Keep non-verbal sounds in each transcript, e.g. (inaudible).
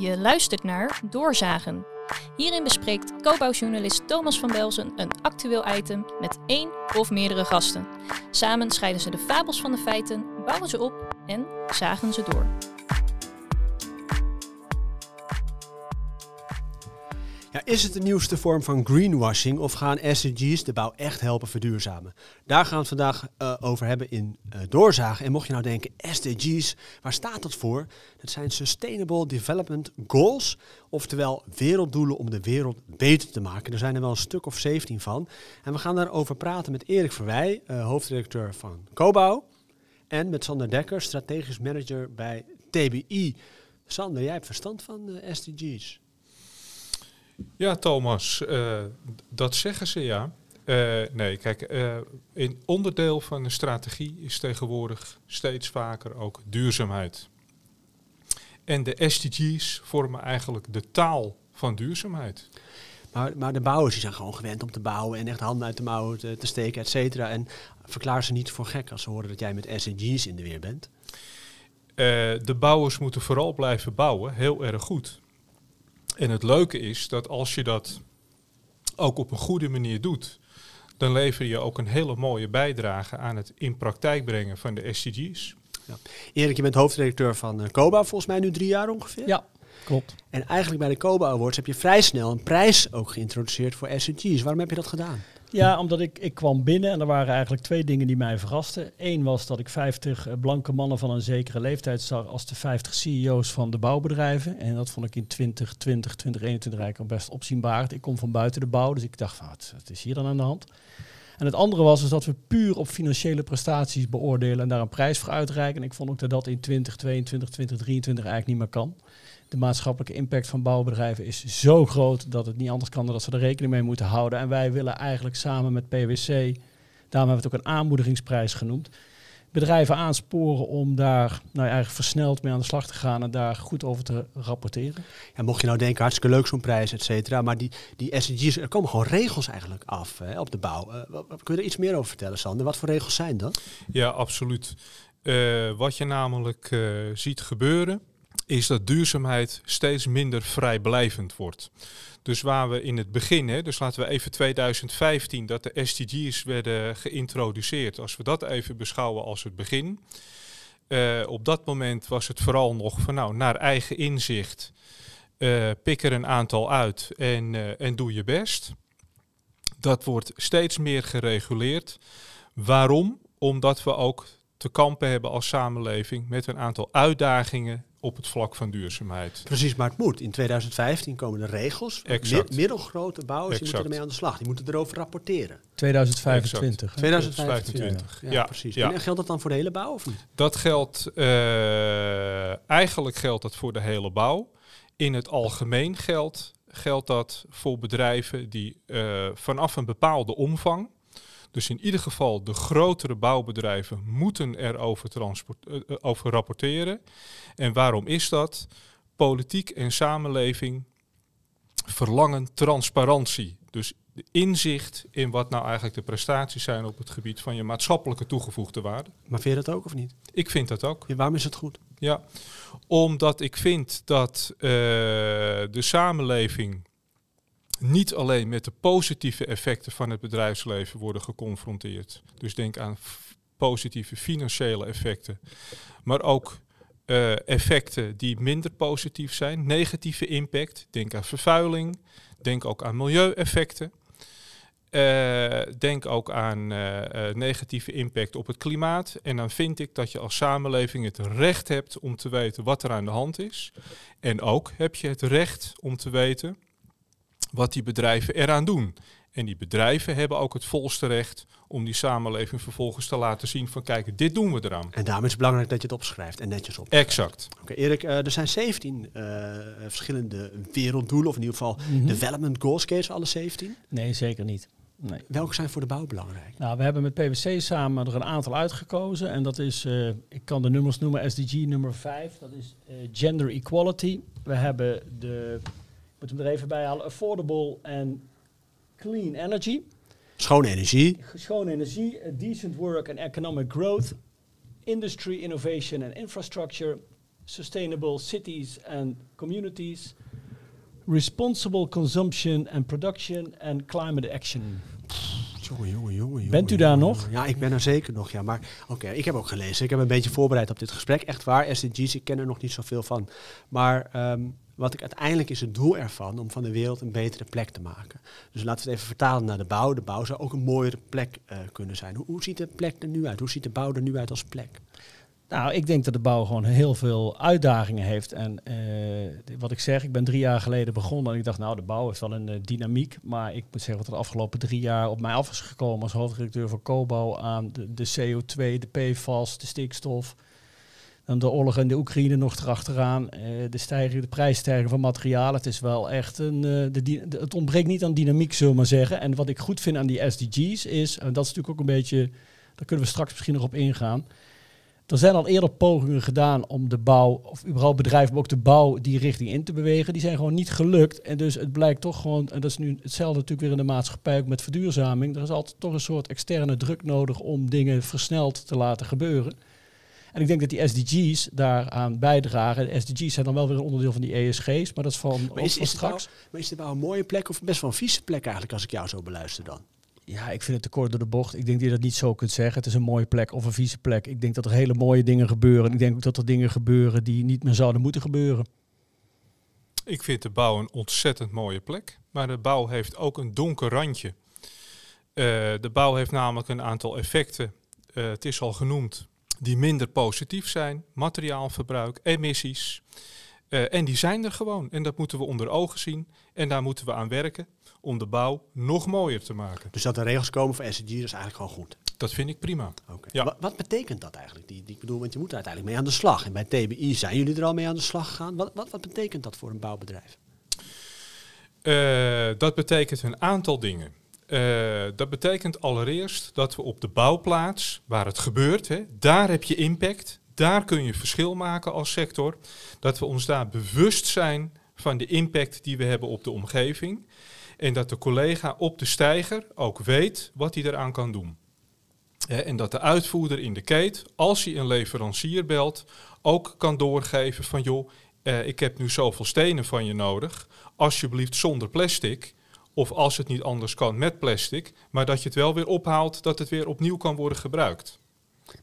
Je luistert naar Doorzagen. Hierin bespreekt co-bouwjournalist Thomas van Belzen een actueel item met één of meerdere gasten. Samen scheiden ze de fabels van de feiten, bouwen ze op en zagen ze door. Ja, is het de nieuwste vorm van greenwashing of gaan SDG's de bouw echt helpen verduurzamen? Daar gaan we het vandaag uh, over hebben in uh, Doorzagen. En mocht je nou denken, SDG's, waar staat dat voor? Dat zijn Sustainable Development Goals, oftewel werelddoelen om de wereld beter te maken. Er zijn er wel een stuk of 17 van. En we gaan daarover praten met Erik Verwij, uh, hoofdredacteur van Cobouw. En met Sander Dekker, strategisch manager bij TBI. Sander, jij hebt verstand van SDG's. Ja, Thomas, uh, dat zeggen ze ja. Uh, nee, kijk, uh, een onderdeel van een strategie is tegenwoordig steeds vaker ook duurzaamheid. En de SDG's vormen eigenlijk de taal van duurzaamheid. Maar, maar de bouwers die zijn gewoon gewend om te bouwen en echt handen uit de mouwen te, te steken, et cetera. En verklaar ze niet voor gek als ze horen dat jij met SDG's in de weer bent? de bouwers moeten vooral blijven bouwen, heel erg goed. En het leuke is dat als je dat ook op een goede manier doet, dan lever je ook een hele mooie bijdrage aan het in praktijk brengen van de SDG's. Ja. Erik, je bent hoofdredacteur van uh, COBA, volgens mij nu drie jaar ongeveer. Ja, klopt. En eigenlijk bij de COBA Awards heb je vrij snel een prijs ook geïntroduceerd voor SDG's. Waarom heb je dat gedaan? Ja, omdat ik, ik kwam binnen en er waren eigenlijk twee dingen die mij verrasten. Eén was dat ik 50 eh, blanke mannen van een zekere leeftijd zag als de 50 CEO's van de bouwbedrijven. En dat vond ik in 2020, 2021 eigenlijk al best opzienbaar. Ik kom van buiten de bouw, dus ik dacht wat, wat is hier dan aan de hand? En het andere was dus dat we puur op financiële prestaties beoordelen en daar een prijs voor uitreiken. En ik vond ook dat dat in 2022, 2023 eigenlijk niet meer kan de maatschappelijke impact van bouwbedrijven is zo groot dat het niet anders kan dan dat ze er rekening mee moeten houden. En wij willen eigenlijk samen met PwC, daarom hebben we het ook een aanmoedigingsprijs genoemd, bedrijven aansporen om daar nou, eigenlijk versneld mee aan de slag te gaan en daar goed over te rapporteren. Ja, mocht je nou denken, hartstikke leuk zo'n prijs, et cetera, maar die, die SDG's, er komen gewoon regels eigenlijk af hè, op de bouw. Uh, wat, kun je er iets meer over vertellen, Sander? Wat voor regels zijn dat? Ja, absoluut. Uh, wat je namelijk uh, ziet gebeuren, is dat duurzaamheid steeds minder vrijblijvend wordt. Dus waar we in het begin, hè, dus laten we even 2015, dat de SDG's werden geïntroduceerd, als we dat even beschouwen als het begin. Uh, op dat moment was het vooral nog van nou, naar eigen inzicht, uh, pik er een aantal uit en, uh, en doe je best. Dat wordt steeds meer gereguleerd. Waarom? Omdat we ook te kampen hebben als samenleving met een aantal uitdagingen op het vlak van duurzaamheid. Precies, maar het moet. In 2015 komen de regels. Exact. middelgrote bouwers die moeten ermee aan de slag. Die moeten erover rapporteren. 2025. 2025. Ja, ja, precies. Ja. En geldt dat dan voor de hele bouw of niet? Dat geldt, uh, eigenlijk geldt dat voor de hele bouw. In het algemeen geldt, geldt dat voor bedrijven die uh, vanaf een bepaalde omvang dus in ieder geval de grotere bouwbedrijven moeten erover transport, uh, over rapporteren. En waarom is dat? Politiek en samenleving verlangen transparantie. Dus inzicht in wat nou eigenlijk de prestaties zijn op het gebied van je maatschappelijke toegevoegde waarde. Maar vind je dat ook of niet? Ik vind dat ook. Ja, waarom is het goed? Ja, omdat ik vind dat uh, de samenleving niet alleen met de positieve effecten van het bedrijfsleven worden geconfronteerd. Dus denk aan positieve financiële effecten, maar ook uh, effecten die minder positief zijn, negatieve impact. Denk aan vervuiling, denk ook aan milieueffecten. Uh, denk ook aan uh, negatieve impact op het klimaat. En dan vind ik dat je als samenleving het recht hebt om te weten wat er aan de hand is. En ook heb je het recht om te weten wat die bedrijven eraan doen. En die bedrijven hebben ook het volste recht om die samenleving vervolgens te laten zien van kijk, dit doen we eraan. En daarom is het belangrijk dat je het opschrijft en netjes op. Exact. Oké, Erik, uh, er zijn 17 uh, verschillende werelddoelen, of in ieder geval mm -hmm. development goals. Ken alle 17? Nee, zeker niet. Nee. Welke zijn voor de bouw belangrijk? Nou, we hebben met PwC samen er een aantal uitgekozen. En dat is, uh, ik kan de nummers noemen, SDG nummer 5. Dat is gender equality. We hebben de moeten we er even bij halen. Affordable and clean energy. Schone energie. Schone energie, decent work and economic growth. Industry, innovation and infrastructure. sustainable cities and communities, responsible consumption and production and climate action. Jongen, jongen, jongen. Bent u daar nog? Ja, ik ben er zeker nog. Ja, maar oké, ik heb ook gelezen. Ik heb een beetje voorbereid op dit gesprek. Echt waar, SDG's, ik ken er nog niet zoveel van. Maar ehm, wat ik uiteindelijk is het doel ervan om van de wereld een betere plek te maken. Dus laten we het even vertalen naar de bouw. De bouw zou ook een mooiere plek eh, kunnen zijn. Hoe, ziet de plek er nu uit? Hoe ziet de bouw er nu uit als plek? Nou, ik denk dat de bouw gewoon heel veel uitdagingen heeft. En eh, wat ik zeg, ik ben drie jaar geleden begonnen en ik dacht, nou, de bouw heeft wel een eh, dynamiek. Maar ik moet zeggen, er de afgelopen drie jaar op mij af is gekomen als hoofddirecteur van Cobouw aan de, de CO2, de PFAS, de stikstof. De oorlog in de Oekraïne nog erachteraan. eh de, stijging, de prijsstijging van materialen. Het is wel echt een. eh, de- het ontbreekt niet aan dynamiek, zullen we maar zeggen. En wat ik goed vind aan die SDG's is, en dat is natuurlijk ook een beetje. Daar kunnen we straks misschien nog op ingaan. Er zijn al eerder pogingen gedaan om de bouw, of überhaupt bedrijven, maar ook de bouw die richting in te bewegen. Die zijn gewoon niet gelukt. En dus het blijkt toch gewoon, en dat is nu hetzelfde natuurlijk weer in de maatschappij, ook met verduurzaming. Er is altijd toch een soort externe druk nodig om dingen versneld te laten gebeuren. En ik denk dat die SDG's daaraan bijdragen. De SDG's zijn dan wel weer een onderdeel van die ESG's, maar dat is van, Maar is, van is, bouw, straks. maar is de bouw een mooie plek of best wel een vieze plek eigenlijk als ik jou zo beluister dan? Ja, ik vind het te kort door de bocht. Ik denk dat je dat niet zo kunt zeggen. Het is een mooie plek of een vieze plek. Ik denk dat er hele mooie dingen gebeuren. En ik denk ook dat er dingen gebeuren die niet meer zouden moeten gebeuren. Ik vind de bouw een ontzettend mooie plek. Maar de bouw heeft ook een donker randje. Eh, de bouw heeft namelijk een aantal effecten. eh, het is al genoemd. Die minder positief zijn. Materiaalverbruik, emissies. Eh, en die zijn er gewoon. En dat moeten we onder ogen zien. En daar moeten we aan werken om de bouw nog mooier te maken. Dus dat er regels komen voor SDG, is eigenlijk gewoon goed. Dat vind ik prima. Ja. Wat, wat betekent dat eigenlijk? Die, die, ik bedoel, want je moet er uiteindelijk mee aan de slag. En bij TBI zijn jullie er al mee aan de slag gegaan. Wat, wat, wat betekent dat voor een bouwbedrijf? Eh, dat betekent een aantal dingen. Eh, dat betekent allereerst dat we op de bouwplaats, waar het gebeurt, hè, daar heb je impact. Daar kun je verschil maken als sector. Dat we ons daar bewust zijn van de impact die we hebben op de omgeving. En dat de collega op de steiger ook weet wat hij eraan kan doen. En dat de uitvoerder in de keet, als hij een leverancier belt, ook kan doorgeven van joh, eh, ik heb nu zoveel stenen van je nodig. Alsjeblieft zonder plastic. Of als het niet anders kan met plastic. Maar dat je het wel weer ophaalt, dat het weer opnieuw kan worden gebruikt.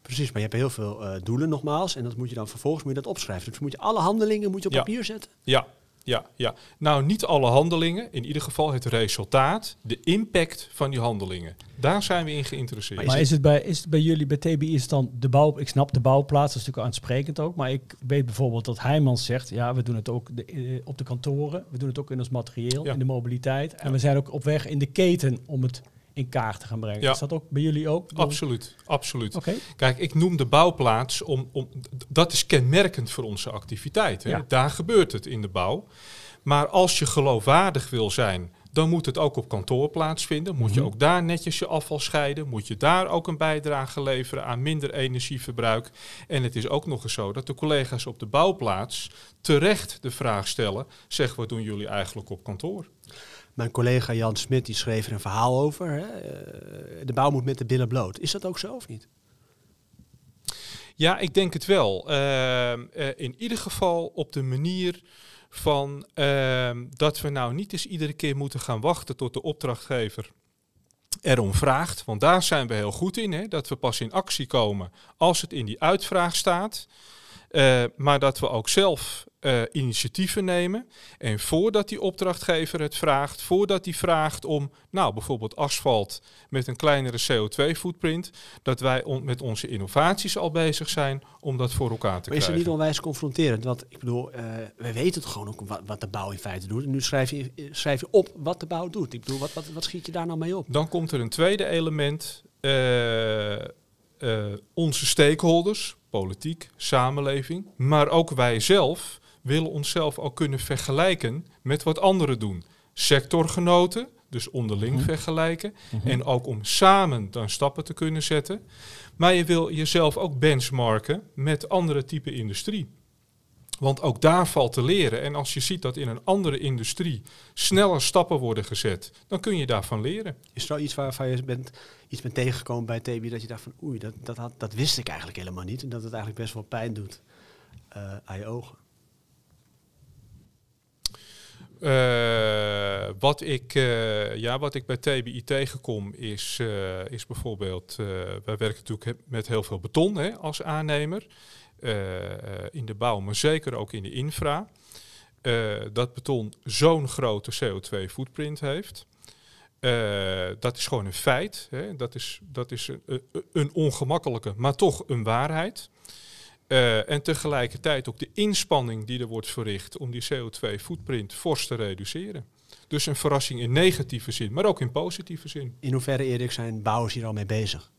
Precies, maar je hebt heel veel eh, doelen nogmaals. En dat moet je dan vervolgens moet je dat opschrijven. Dus moet je alle handelingen moet je op Ja. papier zetten. Ja, ja, ja. Nou, niet alle handelingen. In ieder geval het resultaat, de impact van die handelingen. Daar zijn we in geïnteresseerd. Maar is het, bij, is het bij jullie, bij TBI, is het dan de bouw... Ik snap de bouwplaats, dat is natuurlijk aansprekend ook. Maar ik weet bijvoorbeeld dat Heijmans zegt... Ja, we doen het ook de, eh, op de kantoren. We doen het ook in ons materieel, Ja. in de mobiliteit. En Ja. we zijn ook op weg in de keten om het in kaart te gaan brengen. Ja. Is dat ook bij jullie ook? Absoluut, absoluut. Oké. Kijk, ik noem de bouwplaats, om, om, dat is kenmerkend voor onze activiteit. Hè. Ja. Daar gebeurt het in de bouw. Maar als je geloofwaardig wil zijn, dan moet het ook op kantoor plaatsvinden. Moet je Mhm. ook daar netjes je afval scheiden. Moet je daar ook een bijdrage leveren aan minder energieverbruik. En het is ook nog eens zo dat de collega's op de bouwplaats terecht de vraag stellen: zeg, wat doen jullie eigenlijk op kantoor? Mijn collega Jan Smit die schreef er een verhaal over. Hè? eh, de bouw moet met de billen bloot. Is dat ook zo of niet? Ja, ik denk het wel. Ehm, eh, in ieder geval op de manier van ehm, dat we nou niet eens iedere keer moeten gaan wachten tot de opdrachtgever erom vraagt. Want daar zijn we heel goed in, hè, dat we pas in actie komen als het in die uitvraag staat. Eh, maar dat we ook zelf eh, initiatieven nemen. En voordat die opdrachtgever het vraagt, voordat hij vraagt om, nou bijvoorbeeld asfalt met een kleinere CO2-footprint, dat wij on- met onze innovaties al bezig zijn om dat voor elkaar te Maar is het krijgen. niet onwijs confronterend? Want ik bedoel, eh, we weten het gewoon ook wat, wat de bouw in feite doet. En nu schrijf je, eh, schrijf je op wat de bouw doet. Ik bedoel, wat, wat, wat schiet je daar nou mee op? Dan komt er een tweede element. onze stakeholders, politiek, samenleving, maar ook wij zelf willen onszelf ook kunnen vergelijken met wat anderen doen. Sectorgenoten, dus onderling Mhm. vergelijken. En ook om samen dan stappen te kunnen zetten. Maar je wil jezelf ook benchmarken met andere type industrie. Want ook daar valt te leren. En als je ziet dat in een andere industrie sneller stappen worden gezet, dan kun je daarvan leren. Is er al iets waarvan je bent, iets bent tegengekomen bij TB dat je dacht van oei, dat, dat, had, dat wist ik eigenlijk helemaal niet. En dat het eigenlijk best wel pijn doet. eh, aan je ogen? Uh, wat, ik, uh, ja, wat ik bij TBI tegenkom is, uh, is bijvoorbeeld, wij werken natuurlijk met heel veel beton hè, als aannemer. in de bouw, maar zeker ook in de infra. dat beton zo'n grote CO2-footprint heeft. dat is gewoon een feit. Hè. Dat is, dat is een ongemakkelijke, maar toch een waarheid. Uh, en tegelijkertijd ook de inspanning die er wordt verricht om die CO2-footprint fors te reduceren. Dus een verrassing in negatieve zin, maar ook in positieve zin. In hoeverre, Erik, zijn bouwers hier al mee bezig?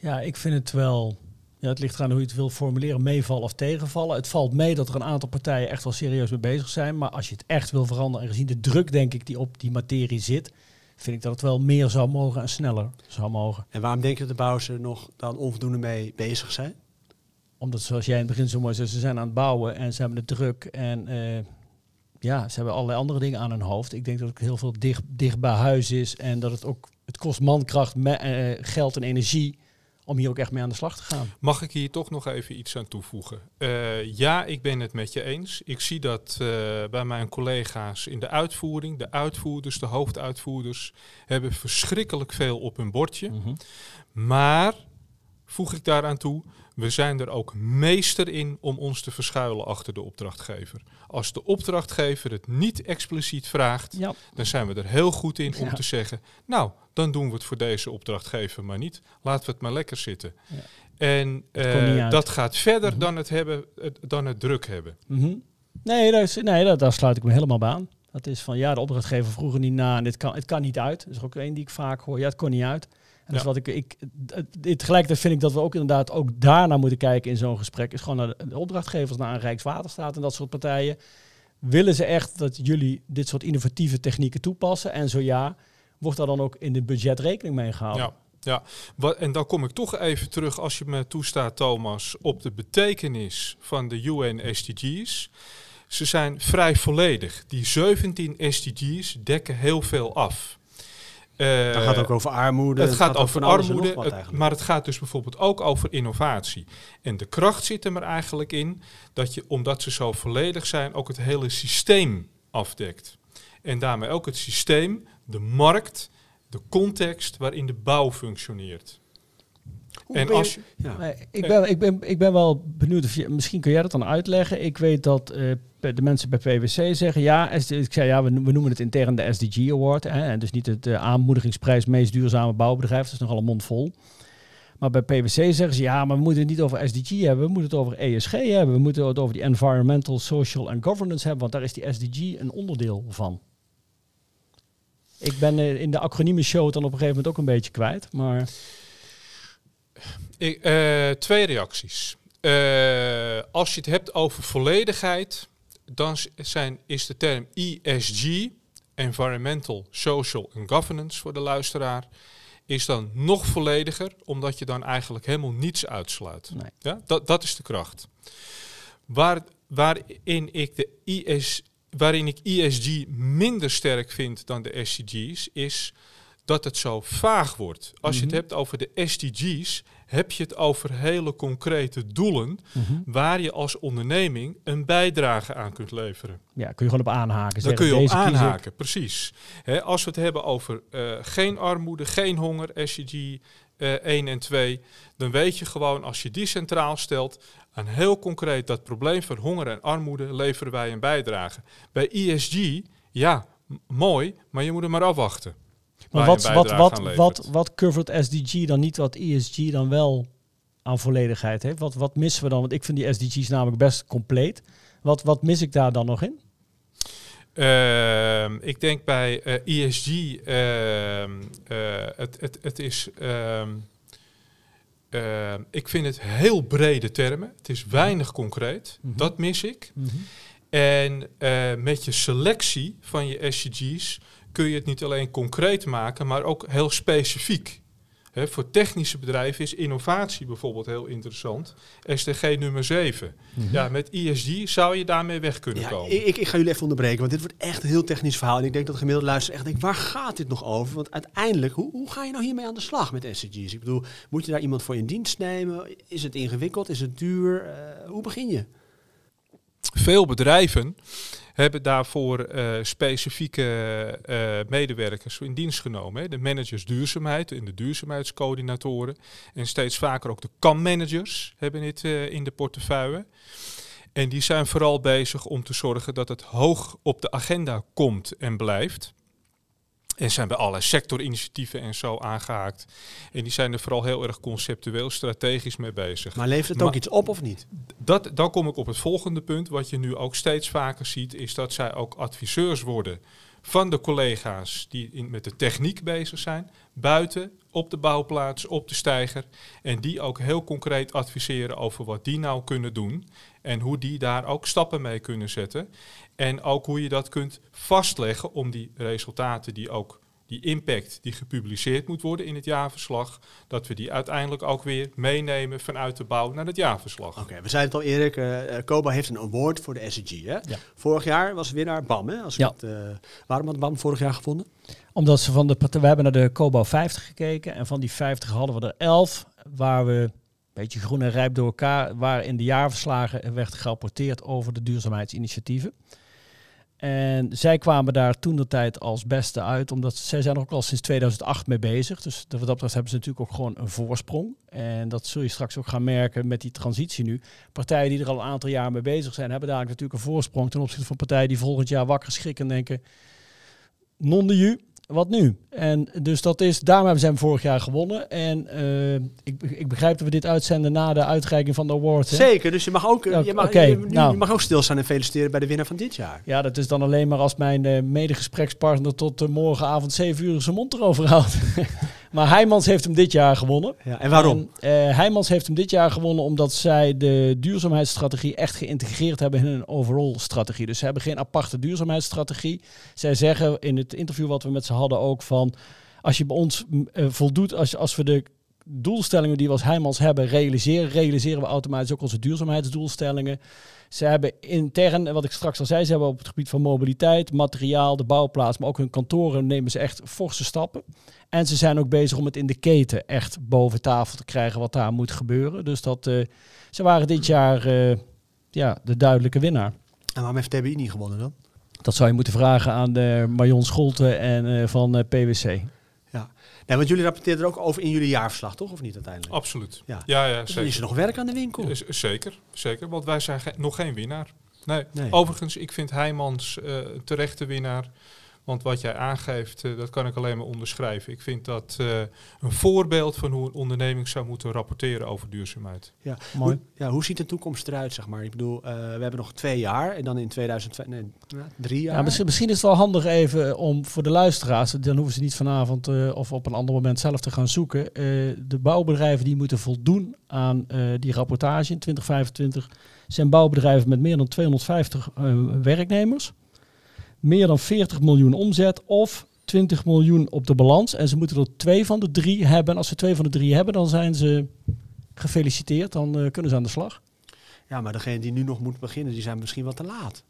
Ja, ik vind het wel. Ja, het ligt eraan hoe je het wil formuleren, meevallen of tegenvallen. Het valt mee dat er een aantal partijen echt wel serieus mee bezig zijn. Maar als je het echt wil veranderen en gezien de druk, denk ik, die op die materie zit, vind ik dat het wel meer zou mogen en sneller zou mogen. En waarom denk je dat de bouwers er nog dan onvoldoende mee bezig zijn? Omdat, zoals jij in het begin zo mooi zei, ze zijn aan het bouwen en ze hebben het druk. En uh, ja, ze hebben allerlei andere dingen aan hun hoofd. Ik denk dat het heel veel dicht, dicht bij huis is. En dat het ook, het kost mankracht, me, uh, geld en energie om hier ook echt mee aan de slag te gaan. Mag ik hier toch nog even iets aan toevoegen? Uh, ja, ik ben het met je eens. Ik zie dat uh, bij mijn collega's in de uitvoering, de uitvoerders, de hoofduitvoerders, hebben verschrikkelijk veel op hun bordje. Mm -hmm. Maar, voeg ik daaraan toe, we zijn er ook meester in om ons te verschuilen achter de opdrachtgever. Als de opdrachtgever het niet expliciet vraagt, ja. dan zijn we er heel goed in om ja. te zeggen: Nou, dan doen we het voor deze opdrachtgever maar niet. Laten we het maar lekker zitten. Ja. En uh, dat gaat verder mm -hmm. dan, het hebben, dan het druk hebben. Mm -hmm. Nee, is, nee daar sluit ik me helemaal bij aan. Dat is van ja, de opdrachtgever vroeg er niet na en dit kan, het kan niet uit. Dat is ook één die ik vaak hoor. Ja, het kon niet uit. En dat is wat ik, ik tegelijkertijd vind ik dat we ook inderdaad ook daarna moeten kijken in zo'n gesprek. Is gewoon naar de, opdrachtgevers, naar een Rijkswaterstaat en dat soort partijen. Willen ze echt dat jullie dit soort innovatieve technieken toepassen? En zo ja, wordt daar dan ook in het budget rekening mee gehouden? Ja. Ja, en dan kom ik toch even terug, als je me toestaat, Thomas, op de betekenis van de UN SDG's. Ze zijn vrij volledig. Die 17 SDG's dekken heel veel af. Uh, het gaat ook over armoede. Het, het gaat, gaat, over armoede, het, maar het gaat dus bijvoorbeeld ook over innovatie. En de kracht zit er eigenlijk in dat je, omdat ze zo volledig zijn, ook het hele systeem afdekt. En daarmee ook het systeem, de markt, de context waarin de bouw functioneert. en als je, ja. ik, ben, ik, ben, ik ben wel benieuwd of je, misschien kun jij dat dan uitleggen. Ik weet dat uh, de mensen bij PwC zeggen, ja, ik zei ja, we, noemen het intern de SDG Award. Hè, dus niet het uh, aanmoedigingsprijs meest duurzame bouwbedrijf, dat is nogal een mond vol. Maar bij PwC zeggen ze, ja, maar we moeten het niet over SDG hebben, we moeten het over ESG hebben, we moeten het over die environmental, social en governance hebben, want daar is die SDG een onderdeel van. Ik ben uh, in de acroniemen show dan op een gegeven moment ook een beetje kwijt, maar... Ik, uh, twee reacties. Als je het hebt over volledigheid, dan zijn, is de term ESG, Environmental, Social and Governance voor de luisteraar, is dan nog vollediger, omdat je dan eigenlijk helemaal niets uitsluit. Nee. Ja, dat, dat is de kracht. Waar, waarin, ik de ES, waarin ik ESG minder sterk vind dan de SDG's, is dat het zo vaag wordt. Als je het mhm. hebt over de SDG's, heb je het over hele concrete doelen mhm. waar je als onderneming een bijdrage aan kunt leveren. Ja, kun je gewoon op aanhaken. Daar kun je op aanhaken, precies. als we het hebben over uh, geen armoede, geen honger, SDG uh, 1 en 2, dan weet je gewoon als je die centraal stelt, aan heel concreet dat probleem van honger en armoede leveren wij een bijdrage. Bij ESG, ja, mooi, maar je moet er maar afwachten. Maar wat, wat, wat, wat, wat covert SDG dan niet wat ESG dan wel aan volledigheid heeft? Wat, wat missen we dan? Want ik vind die SDG's namelijk best compleet. Wat, wat mis ik daar dan nog in? Uh, ik denk bij uh, ESG, uh, het, het, het is, ehm, ehm, ik vind het heel brede termen. Het is weinig concreet. Mm -hmm. Dat mis ik. Mm -hmm. En eh, met je selectie van je SDG's kun je het niet alleen concreet maken, maar ook heel specifiek. He, voor technische bedrijven is innovatie bijvoorbeeld heel interessant. SDG nummer 7. Mhm. Ja, met ESG zou je daarmee weg kunnen ja, komen. Ik, ik, ga jullie even onderbreken, want dit wordt echt een heel technisch verhaal. En ik denk dat de gemiddelde luisteraar echt denkt, waar gaat dit nog over? Want uiteindelijk, hoe, hoe ga je nou hiermee aan de slag met SDG's? Ik bedoel, moet je daar iemand voor in dienst nemen? Is het ingewikkeld? Is het duur? Uh, hoe begin je? Veel bedrijven hebben daarvoor eh, specifieke eh, medewerkers in dienst genomen. Hè. De managers duurzaamheid en de duurzaamheidscoördinatoren. En steeds vaker ook de CAM-managers hebben dit uh, in de portefeuille. En die zijn vooral bezig om te zorgen dat het hoog op de agenda komt en blijft. En zijn bij alle sectorinitiatieven en zo aangehaakt. En die zijn er vooral heel erg conceptueel, strategisch mee bezig. Maar levert het ook iets op of niet? Dat, dan kom ik op het volgende punt. Wat je nu ook steeds vaker ziet, is dat zij ook adviseurs worden van de collega's die in, met de techniek bezig zijn, buiten, op de bouwplaats, op de steiger. En die ook heel concreet adviseren over wat die nou kunnen doen. En hoe die daar ook stappen mee kunnen zetten. En ook hoe je dat kunt vastleggen om die resultaten die ook die impact die gepubliceerd moet worden in het jaarverslag, dat we die uiteindelijk ook weer meenemen vanuit de bouw naar het jaarverslag. Oké, we zeiden het al Erik, uh, Koba heeft een award voor de SEG. Hè? Ja. Vorig jaar was winnaar BAM. Hè? Als ja. Het, uh, waarom had BAM vorig jaar gevonden? Omdat ze van de we hebben naar de Koba 50 gekeken en van die 50 hadden we er 11 waar we een beetje groen en rijp door elkaar, waar in de jaarverslagen werd gerapporteerd over de duurzaamheidsinitiatieven. En zij kwamen daar toen de tijd als beste uit, omdat zij zijn er ook al sinds 2008 mee bezig. Dus wat dat betreft hebben ze natuurlijk ook gewoon een voorsprong. En dat zul je straks ook gaan merken met die transitie nu. Partijen die er al een aantal jaar mee bezig zijn, hebben daar natuurlijk een voorsprong ten opzichte van partijen die volgend jaar wakker schrikken en denken, non de ju, wat nu? En dus dat is, daarom hebben ze hem vorig jaar gewonnen. En uh, ik, ik begrijp dat we dit uitzenden na de uitreiking van de award. Hè? Zeker, dus je mag ook, je mag, okay, je, nou, je mag ook stilstaan en feliciteren bij de winnaar van dit jaar. Ja, dat is dan alleen maar als mijn uh, medegesprekspartner tot uh, morgenavond 7 uur zijn mond erover houdt. (laughs) Maar Heijmans heeft hem dit jaar gewonnen. Ja, en waarom? En, uh, Heijmans heeft hem dit jaar gewonnen omdat zij de duurzaamheidsstrategie echt geïntegreerd hebben in een overall strategie. Dus ze hebben geen aparte duurzaamheidsstrategie. Zij zeggen in het interview wat we met ze hadden ook van als je bij ons uh, voldoet, als, als we de doelstellingen die we als Heijmans hebben realiseren, realiseren we automatisch ook onze duurzaamheidsdoelstellingen. Ze hebben intern, wat ik straks al zei, ze hebben op het gebied van mobiliteit, materiaal, de bouwplaats, maar ook hun kantoren nemen ze echt forse stappen. En ze zijn ook bezig om het in de keten echt boven tafel te krijgen wat daar moet gebeuren. Dus dat, uh, ze waren dit jaar uh, ja, de duidelijke winnaar. En waarom heeft TBI niet gewonnen dan? Dat zou je moeten vragen aan de Marion Scholte en uh, van PwC. Nee, want jullie rapporteerden er ook over in jullie jaarverslag, toch? Of niet uiteindelijk? Absoluut. Ja, ja, ja dus zeker. is er nog werk aan de winkel? Zeker, zeker. Want wij zijn ge nog geen winnaar. Nee. nee. Overigens, ik vind Heijmans uh, terechte winnaar. Want wat jij aangeeft, uh, dat kan ik alleen maar onderschrijven. Ik vind dat uh, een voorbeeld van hoe een onderneming zou moeten rapporteren over duurzaamheid. Ja, mooi. Hoe, ja, hoe ziet de toekomst eruit, zeg maar? Ik bedoel, uh, we hebben nog twee jaar en dan in 2002, nee, drie jaar. Ja, misschien, misschien, is het wel handig even om voor de luisteraars, dan hoeven ze niet vanavond of op een ander moment zelf te gaan zoeken. de bouwbedrijven die moeten voldoen aan die rapportage in 2025 zijn bouwbedrijven met meer dan 250 werknemers meer dan 40 miljoen omzet of 20 miljoen op de balans. En ze moeten er twee van de drie hebben. En als ze twee van de drie hebben, dan zijn ze gefeliciteerd. Dan uh, kunnen ze aan de slag. Ja, maar degene die nu nog moet beginnen, die zijn misschien wat te laat.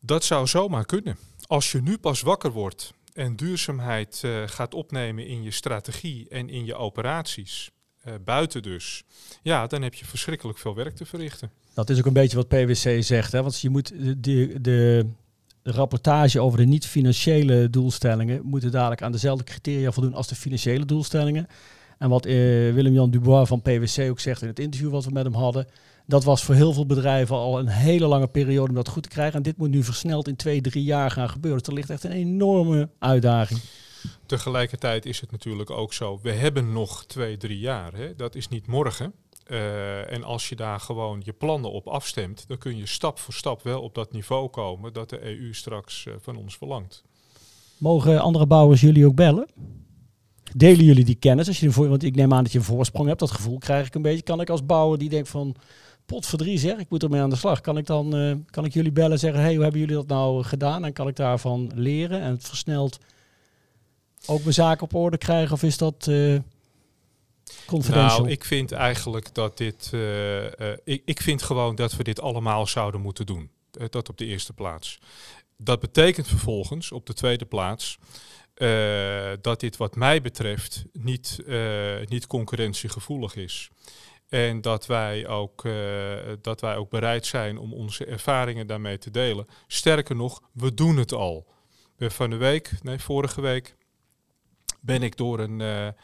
Dat zou zomaar kunnen. Als je nu pas wakker wordt en duurzaamheid uh, gaat opnemen in je strategie en in je operaties, uh, buiten dus, ja, dan heb je verschrikkelijk veel werk te verrichten. Dat is ook een beetje wat PwC zegt, hè? want je moet de, de, de rapportage over de niet-financiële doelstellingen moeten dadelijk aan dezelfde criteria voldoen als de financiële doelstellingen. En wat uh, Willem-Jan Dubois van PwC ook zegt in het interview wat we met hem hadden, dat was voor heel veel bedrijven al een hele lange periode om dat goed te krijgen. En dit moet nu versneld in twee, drie jaar gaan gebeuren. Dus er ligt echt een enorme uitdaging. Tegelijkertijd is het natuurlijk ook zo, we hebben nog twee, drie jaar. Hè? Dat is niet morgen. Uh, en als je daar gewoon je plannen op afstemt, dan kun je stap voor stap wel op dat niveau komen dat de EU straks uh, van ons verlangt. Mogen andere bouwers jullie ook bellen? Delen jullie die kennis? Als je want ik neem aan dat je een voorsprong hebt, dat gevoel krijg ik een beetje. Kan ik als bouwer die denkt van, pot voor drie zeg, ik moet ermee aan de slag. Kan ik dan uh, kan ik jullie bellen en zeggen, hey, hoe hebben jullie dat nou gedaan? En kan ik daarvan leren en het versneld ook mijn zaak op orde krijgen? Of is dat... Nou, ik vind eigenlijk dat dit. Uh, uh, ik, ik vind gewoon dat we dit allemaal zouden moeten doen. Uh, dat op de eerste plaats. Dat betekent vervolgens op de tweede plaats. dat dit wat mij betreft niet, niet concurrentiegevoelig is. En dat wij, ook, eh, dat wij ook bereid zijn om onze ervaringen daarmee te delen. Sterker nog, we doen het al. Van de week, nee, vorige week, ben ik door een,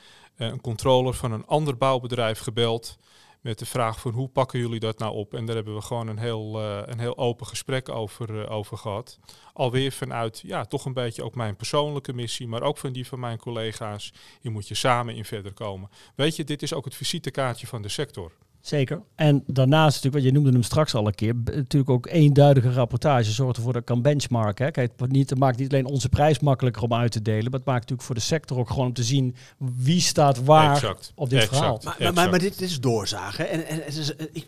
een controller van een ander bouwbedrijf gebeld met de vraag van hoe pakken jullie dat nou op? En daar hebben we gewoon een heel, uh, een heel open gesprek over, uh, over gehad. Alweer vanuit, ja, toch een beetje ook mijn persoonlijke missie, maar ook van die van mijn collega's. Hier moet je samen in verder komen. Weet je, dit is ook het visitekaartje van de sector. Zeker. En daarnaast natuurlijk, wat je noemde hem straks al een keer, natuurlijk ook eenduidige rapportage zorgt ervoor dat ik kan benchmarken. Hè. Kijk, het, niet, het maakt niet alleen onze prijs makkelijker om uit te delen, maar het maakt natuurlijk voor de sector ook gewoon om te zien wie staat waar exact, op dit exact, verhaal. Maar, maar, maar, maar, dit, dit is doorzagen. En,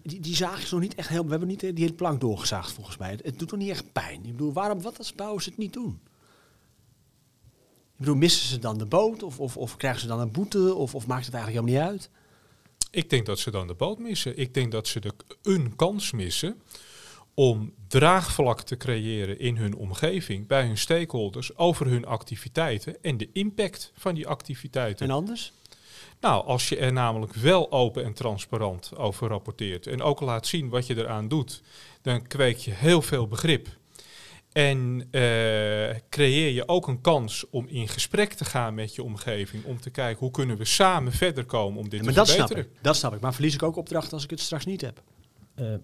die, die zaag is nog niet echt heel. We hebben niet die hele plank doorgezaagd volgens mij. Het, het doet nog niet echt pijn. Ik bedoel, waarom, wat als bouwers het niet doen? Ik bedoel, missen ze dan de boot? Of, of, of krijgen ze dan een boete? Of, of maakt het eigenlijk helemaal niet uit? Ik denk dat ze dan de boot missen. Ik denk dat ze de, een kans missen om draagvlak te creëren in hun omgeving, bij hun stakeholders, over hun activiteiten en de impact van die activiteiten. En anders? Nou, als je er namelijk wel open en transparant over rapporteert en ook laat zien wat je eraan doet, dan kweek je heel veel begrip. En uh, creëer je ook een kans om in gesprek te gaan met je omgeving. Om te kijken hoe kunnen we samen verder komen om dit ja, maar te dat verbeteren. Snap ik, dat snap ik. Maar verlies ik ook opdrachten als ik het straks niet heb? Uh,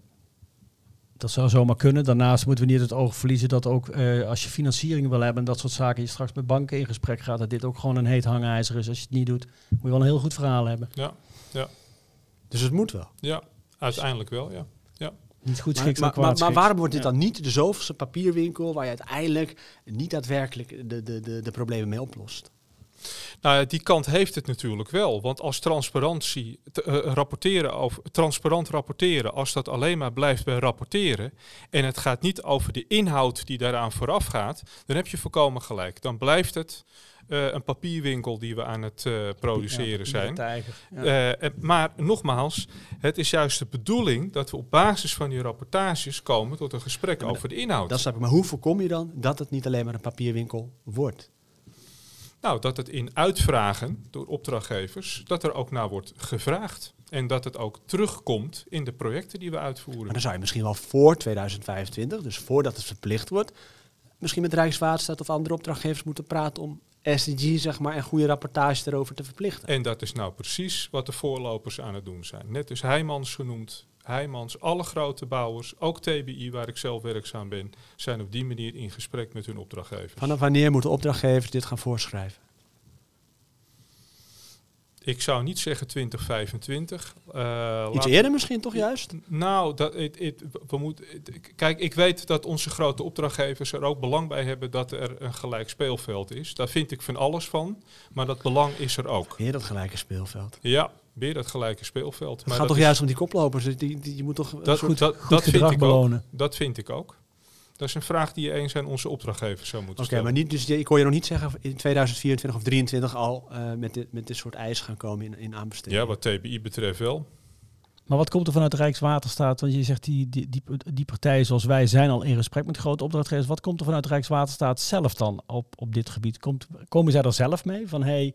dat zou zomaar kunnen. Daarnaast moeten we niet het oog verliezen dat ook uh, als je financiering wil hebben en dat soort zaken, je straks met banken in gesprek gaat, dat dit ook gewoon een heet hangijzer is. Als je het niet doet, moet je wel een heel goed verhaal hebben. Ja, ja. Dus het moet wel. Ja, uiteindelijk wel, ja. Niet goed maar, schiks, maar, maar, maar, maar, waarom wordt dit ja. dan niet de zoveelste papierwinkel waar je uiteindelijk niet daadwerkelijk de, de, de, de problemen mee oplost? Nou, die kant heeft het natuurlijk wel. Want als transparantie, te, uh, rapporteren over, transparant rapporteren, als dat alleen maar blijft bij rapporteren en het gaat niet over de inhoud die daaraan vooraf gaat, dan heb je volkomen gelijk. Dan blijft het uh, een papierwinkel die we aan het uh, produceren ja, zijn. Ja. Uh, maar nogmaals, het is juist de bedoeling dat we op basis van die rapportages komen tot een gesprek Ja, over de inhoud. Dat snap ik. Maar hoe voorkom je dan dat het niet alleen maar een papierwinkel wordt? Nou, dat het in uitvragen door opdrachtgevers, dat er ook naar wordt gevraagd. En dat het ook terugkomt in de projecten die we uitvoeren. Maar dan zou je misschien wel voor 2025, dus voordat het verplicht wordt, misschien met Rijkswaterstaat of andere opdrachtgevers moeten praten om SDG zeg maar, en goede rapportage erover te verplichten. En dat is nou precies wat de voorlopers aan het doen zijn. Net is Heijmans genoemd. Heijmans, alle grote bouwers, ook TBI waar ik zelf werkzaam ben, zijn op die manier in gesprek met hun opdrachtgevers. Vanaf wanneer moeten opdrachtgevers dit gaan voorschrijven? Ik zou niet zeggen 2025. Uh, Iets eerder misschien toch juist? Nou, dat, it, it, we kijk, ik weet dat onze grote opdrachtgevers er ook belang bij hebben dat er een gelijk speelveld is. Daar vind ik van alles van, maar dat belang is er ook. Weer dat gelijke speelveld. Ja, weer dat gelijke speelveld. Het maar gaat toch is, juist om die koplopers? Die, die, je moet toch dat, goed dat vind ik belonen. ook. Dat vind ik ook. Dat is een vraag die je eens aan onze opdrachtgevers zou moeten Oké, okay, stellen. maar niet, dus ik hoor je nog niet zeggen in 2024 of 2023 al uh, met, dit, met dit soort eisen gaan komen in, in aanbesteding. Ja, wat TBI betreft wel. Maar wat komt er vanuit Rijkswaterstaat? Want je zegt die, die, die, die partijen zoals wij zijn al in gesprek met grote opdrachtgevers. Wat komt er vanuit Rijkswaterstaat zelf dan op, op dit gebied? Komt, komen zij er zelf mee? Van hey,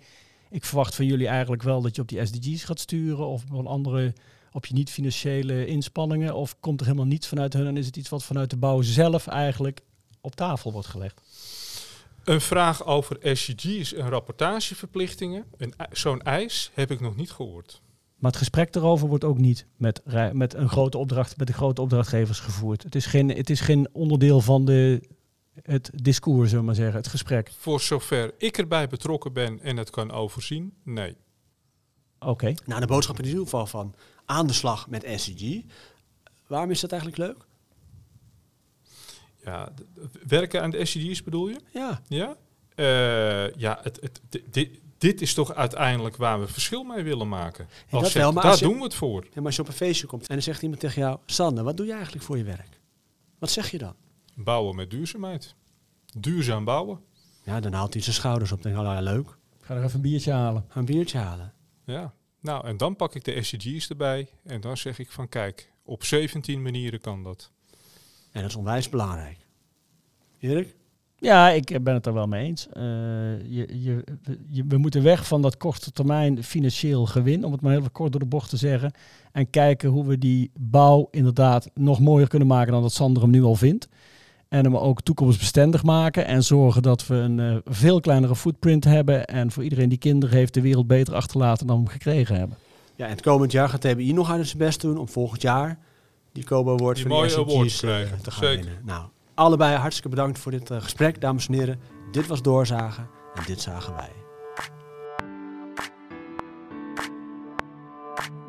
ik verwacht van jullie eigenlijk wel dat je op die SDG's gaat sturen of op een andere op je niet-financiële inspanningen? Of komt er helemaal niets vanuit hun en is het iets wat vanuit de bouw zelf eigenlijk op tafel wordt gelegd? Een vraag over SDG's en rapportageverplichtingen, zo'n eis heb ik nog niet gehoord. Maar het gesprek erover wordt ook niet met, met, een grote opdracht, met de grote opdrachtgevers gevoerd. Het is geen, het is geen onderdeel van de, het discours, zullen we maar zeggen, het gesprek. Voor zover ik erbij betrokken ben en het kan overzien, nee. Oké. Okay. Nou, de boodschap in ieder geval van aan de slag met SCG. Waarom is dat eigenlijk leuk? Ja, werken aan de SCG's bedoel je? Ja. Ja? Uh, ja, het, het, dit, dit is toch uiteindelijk waar we verschil mee willen maken. Ja, als wel, maar daar als je, doen we het voor. Ja, maar als je op een feestje komt en dan zegt iemand tegen jou... Sander, wat doe je eigenlijk voor je werk? Wat zeg je dan? Bouwen met duurzaamheid. Duurzaam bouwen. Ja, dan haalt hij zijn schouders op. Dan denk ik, oh, ja, leuk. Ik ga er even een biertje halen. Een biertje halen. Ja. Nou, en dan pak ik de SDG's erbij en dan zeg ik van kijk, op 17 manieren kan dat. En dat is onwijs belangrijk. Erik? Ja, ik ben het er wel mee eens. Uh, je, je, je, we moeten weg van dat korte termijn financieel gewin, om het maar heel kort door de bocht te zeggen. En kijken hoe we die bouw inderdaad nog mooier kunnen maken dan dat Sander hem nu al vindt. En hem ook toekomstbestendig maken en zorgen dat we een uh, veel kleinere footprint hebben. En voor iedereen die kinderen heeft, de wereld beter achterlaten dan we hem gekregen hebben. Ja, en het komend jaar gaat TBI nog uit zijn best doen om volgend jaar die Kobo Award voor de SDG's uh, te gaan Zeker. winnen. Nou, allebei hartstikke bedankt voor dit uh, gesprek, dames en heren. Dit was Doorzagen en dit zagen wij.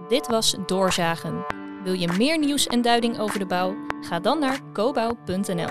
Dit was Doorzagen. Wil je meer nieuws en duiding over de bouw? Ga dan naar cobouw.nl.